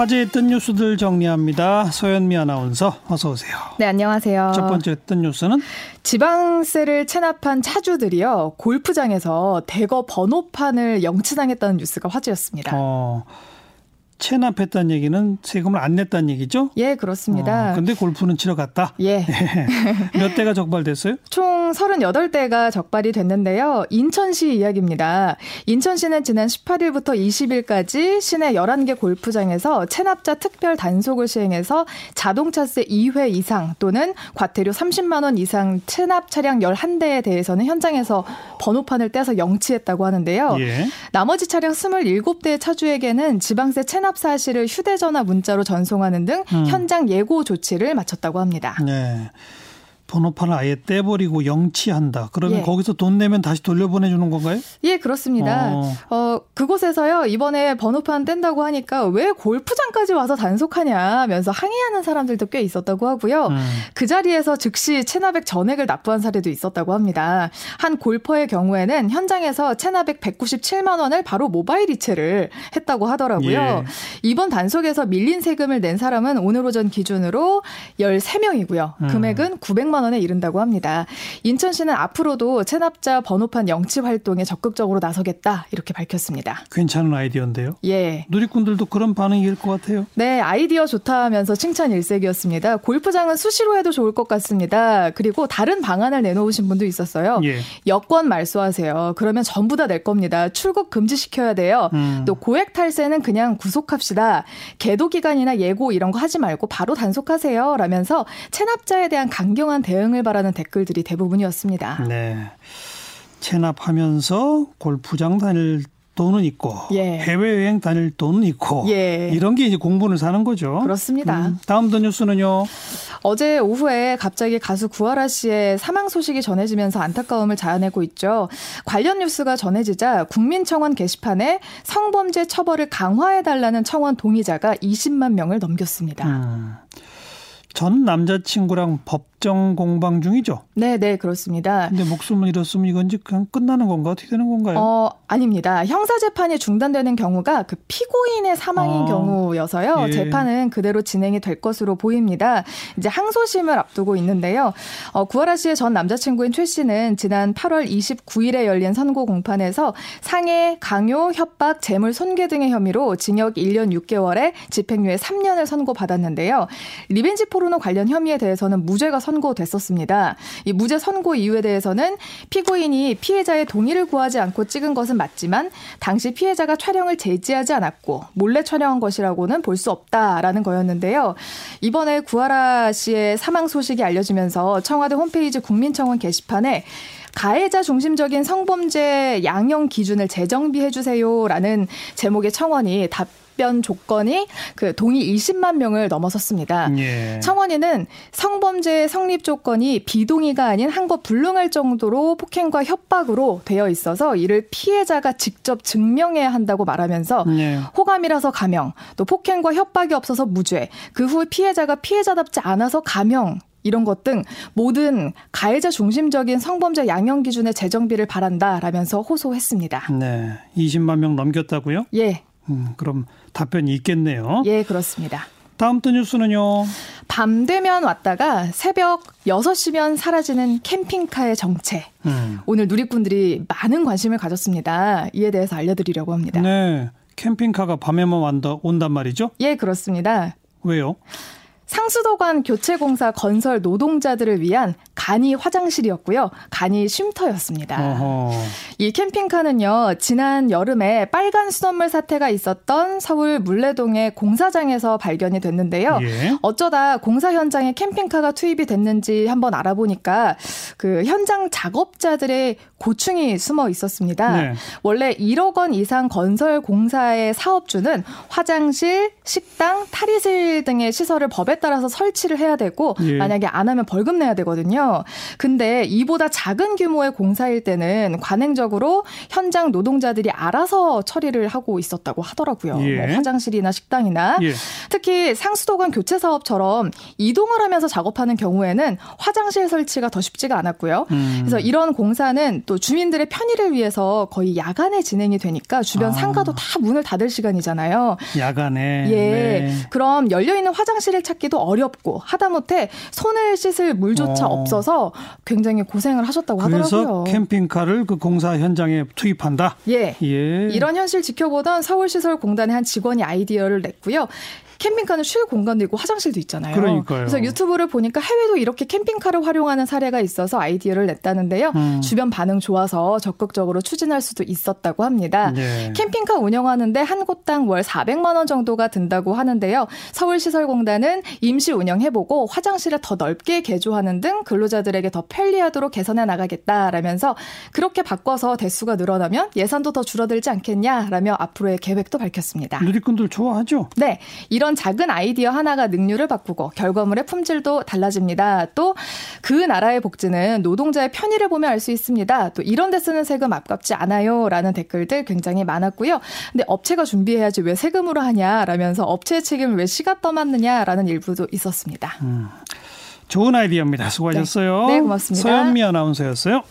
화제의 뜬 뉴스들 정리합니다. 소연미 아나운서 어서 오세요. 네, 안녕하세요. 첫 번째 뜬 뉴스는 지방세를 체납한 차주들이요. 골프장에서 대거 번호판을 영치당했다는 뉴스가 화제였습니다. 어, 체납했다는 얘기는 세금을 안 냈다는 얘기죠? 예, 그렇습니다. 어, 근데 골프는 치러 갔다? 예. 몇 대가 적발됐어요? 총 38대가 적발이 됐는데요. 인천시 이야기입니다. 인천시는 지난 18일부터 20일까지 시내 11개 골프장에서 체납자 특별 단속을 시행해서 자동차세 2회 이상 또는 과태료 30만 원 이상 체납 차량 11대에 대해서는 현장에서 번호판을 떼서 영치했다고 하는데요. 예. 나머지 차량 27대 차주에게는 지방세 체납 사실을 휴대전화 문자로 전송하는 등 음. 현장 예고 조치를 마쳤다고 합니다. 네. 번호판을 아예 떼버리고 영치한다. 그러면 예. 거기서 돈 내면 다시 돌려보내주는 건가요? 예, 그렇습니다. 어. 어. 그곳에서요, 이번에 번호판 뗀다고 하니까 왜 골프장까지 와서 단속하냐면서 항의하는 사람들도 꽤 있었다고 하고요. 음. 그 자리에서 즉시 체납액 전액을 납부한 사례도 있었다고 합니다. 한 골퍼의 경우에는 현장에서 체납액 197만 원을 바로 모바일 이체를 했다고 하더라고요. 예. 이번 단속에서 밀린 세금을 낸 사람은 오늘 오전 기준으로 13명이고요. 음. 금액은 900만 5만 원에 이른다고 합니다. 인천시는 앞으로도 체납자 번호판 영치 활동에 적극적으로 나서겠다 이렇게 밝혔습니다. 괜찮은 아이디어인데요. 예. 누리꾼들도 그런 반응일 것 같아요. 네, 아이디어 좋다 하면서 칭찬 일색이었습니다. 골프장은 수시로 해도 좋을 것 같습니다. 그리고 다른 방안을 내놓으신 분도 있었어요. 예. 여권 말소하세요. 그러면 전부 다 낼 겁니다. 출국 금지시켜야 돼요. 음. 또 고액 탈세는 그냥 구속합시다. 계도 기간이나 예고 이런 거 하지 말고 바로 단속하세요. 라면서 체납자에 대한 강경한 대응을 바라는 댓글들이 대부분이었습니다. 네. 체납하면서 골프장 다닐 돈은 있고 예. 해외여행 다닐 돈은 있고 예. 이런 게 이제 공분을 사는 거죠. 그렇습니다. 음, 다음 더 뉴스는요. 어제 오후에 갑자기 가수 구하라 씨의 사망 소식이 전해지면서 안타까움을 자아내고 있죠. 관련 뉴스가 전해지자 국민청원 게시판에 성범죄 처벌을 강화해달라는 청원 동의자가 20만 명을 넘겼습니다. 음. 전 남자친구랑 법 정 공방 중이죠? 네, 네, 그렇습니다. 근데 목숨을 잃었으면 이건 이제 그냥 끝나는 건가? 어떻게 되는 건가요? 어, 아닙니다. 형사재판이 중단되는 경우가 그 피고인의 사망인 아, 경우여서요. 예. 재판은 그대로 진행이 될 것으로 보입니다. 이제 항소심을 앞두고 있는데요. 어, 구하라 씨의 전 남자친구인 최 씨는 지난 8월 29일에 열린 선고 공판에서 상해, 강요, 협박, 재물 손괴 등의 혐의로 징역 1년 6개월에 집행유예 3년을 선고받았는데요. 리벤지 포르노 관련 혐의에 대해서는 무죄가 선고됐었습니다. 이 무죄 선고 이유에 대해서는 피고인이 피해자의 동의를 구하지 않고 찍은 것은 맞지만 당시 피해자가 촬영을 제지하지 않았고 몰래 촬영한 것이라고는 볼 수 없다라는 거였는데요. 이번에 구하라 씨의 사망 소식이 알려지면서 청와대 홈페이지 국민청원 게시판에 가해자 중심적인 성범죄 양형 기준을 재정비해 주세요라는 제목의 청원이 답 답변 조건이 그 동의 20만 명을 넘어섰습니다. 예. 청원인은 성범죄 성립 조건이 비동의가 아닌 한것 불능할 정도로 폭행과 협박으로 되어 있어서 이를 피해자가 직접 증명해야 한다고 말하면서 예. 호감이라서 가명, 또 폭행과 협박이 없어서 무죄, 그 후 피해자가 피해자답지 않아서 가명 이런 것 등 모든 가해자 중심적인 성범죄 양형 기준의 재정비를 바란다라면서 호소했습니다. 네. 20만 명 넘겼다고요? 예. 음, 그럼 답변이 있겠네요. 예, 그렇습니다. 다음 또 뉴스는요. 밤 되면 왔다가 새벽 6시면 사라지는 캠핑카의 정체. 음. 오늘 누리꾼들이 많은 관심을 가졌습니다. 이에 대해서 알려드리려고 합니다. 네. 캠핑카가 밤에만 온다, 온단 말이죠? 예, 그렇습니다. 왜요? 상수도관 교체 공사 건설 노동자들을 위한 간이 화장실이었고요. 간이 쉼터였습니다. 어허. 이 캠핑카는요, 지난 여름에 빨간 수돗물 사태가 있었던 서울 물레동의 공사장에서 발견이 됐는데요. 예. 어쩌다 공사 현장에 캠핑카가 투입이 됐는지 한번 알아보니까 그 현장 작업자들의 고충이 숨어 있었습니다. 네. 원래 1억 원 이상 건설 공사의 사업주는 화장실, 식당, 탈의실 등의 시설을 법에 따라서 설치를 해야 되고 예. 만약에 안 하면 벌금 내야 되거든요. 근데 이보다 작은 규모의 공사일 때는 관행적으로 현장 노동자들이 알아서 처리를 하고 있었다고 하더라고요. 예. 뭐 화장실이나 식당이나. 예. 특히 상수도관 교체 사업처럼 이동을 하면서 작업하는 경우에는 화장실 설치가 더 쉽지가 않았고요. 음. 그래서 이런 공사는 또 주민들의 편의를 위해서 거의 야간에 진행이 되니까 주변 아. 상가도 다 문을 닫을 시간이잖아요. 야간에. 예. 네. 그럼 열려 있는 화장실을 찾기도 어렵고 하다못해 손을 씻을 물조차 어. 없어서 굉장히 고생을 하셨다고 하더라고요. 그래서 캠핑카를 그 공사 현장에 투입한다. 예. 예. 이런 현실 지켜보던 서울시설공단의 한 직원이 아이디어를 냈고요. 캠핑카는 쉴 공간도 있고 화장실도 있잖아요. 그러니까요. 그래서 유튜브를 보니까 해외도 이렇게 캠핑카를 활용하는 사례가 있어서 아이디어를 냈다는데요. 음. 주변 반응 좋아서 적극적으로 추진할 수도 있었다고 합니다. 네. 캠핑카 운영하는데 한 곳당 월 400만 원 정도가 든다고 하는데요. 서울시설공단은 임시 운영해보고 화장실을 더 넓게 개조하는 등 근로자들에게 더 편리하도록 개선해 나가겠다라면서 그렇게 바꿔서 대수가 늘어나면 예산도 더 줄어들지 않겠냐라며 앞으로의 계획도 밝혔습니다. 누리꾼들 좋아하죠? 네. 이런 이런 작은 아이디어 하나가 능률을 바꾸고 결과물의 품질도 달라집니다. 또 그 나라의 복지는 노동자의 편의를 보면 알 수 있습니다. 또 이런 데 쓰는 세금 아깝지 않아요. 라는 댓글들 굉장히 많았고요. 근데 업체가 준비해야지 왜 세금으로 하냐 라면서 업체의 책임을 왜 시가 떠맡느냐라는 일부도 있었습니다. 음, 좋은 아이디어입니다. 수고하셨어요. 네, 네 고맙습니다. 서현미 아나운서였어요.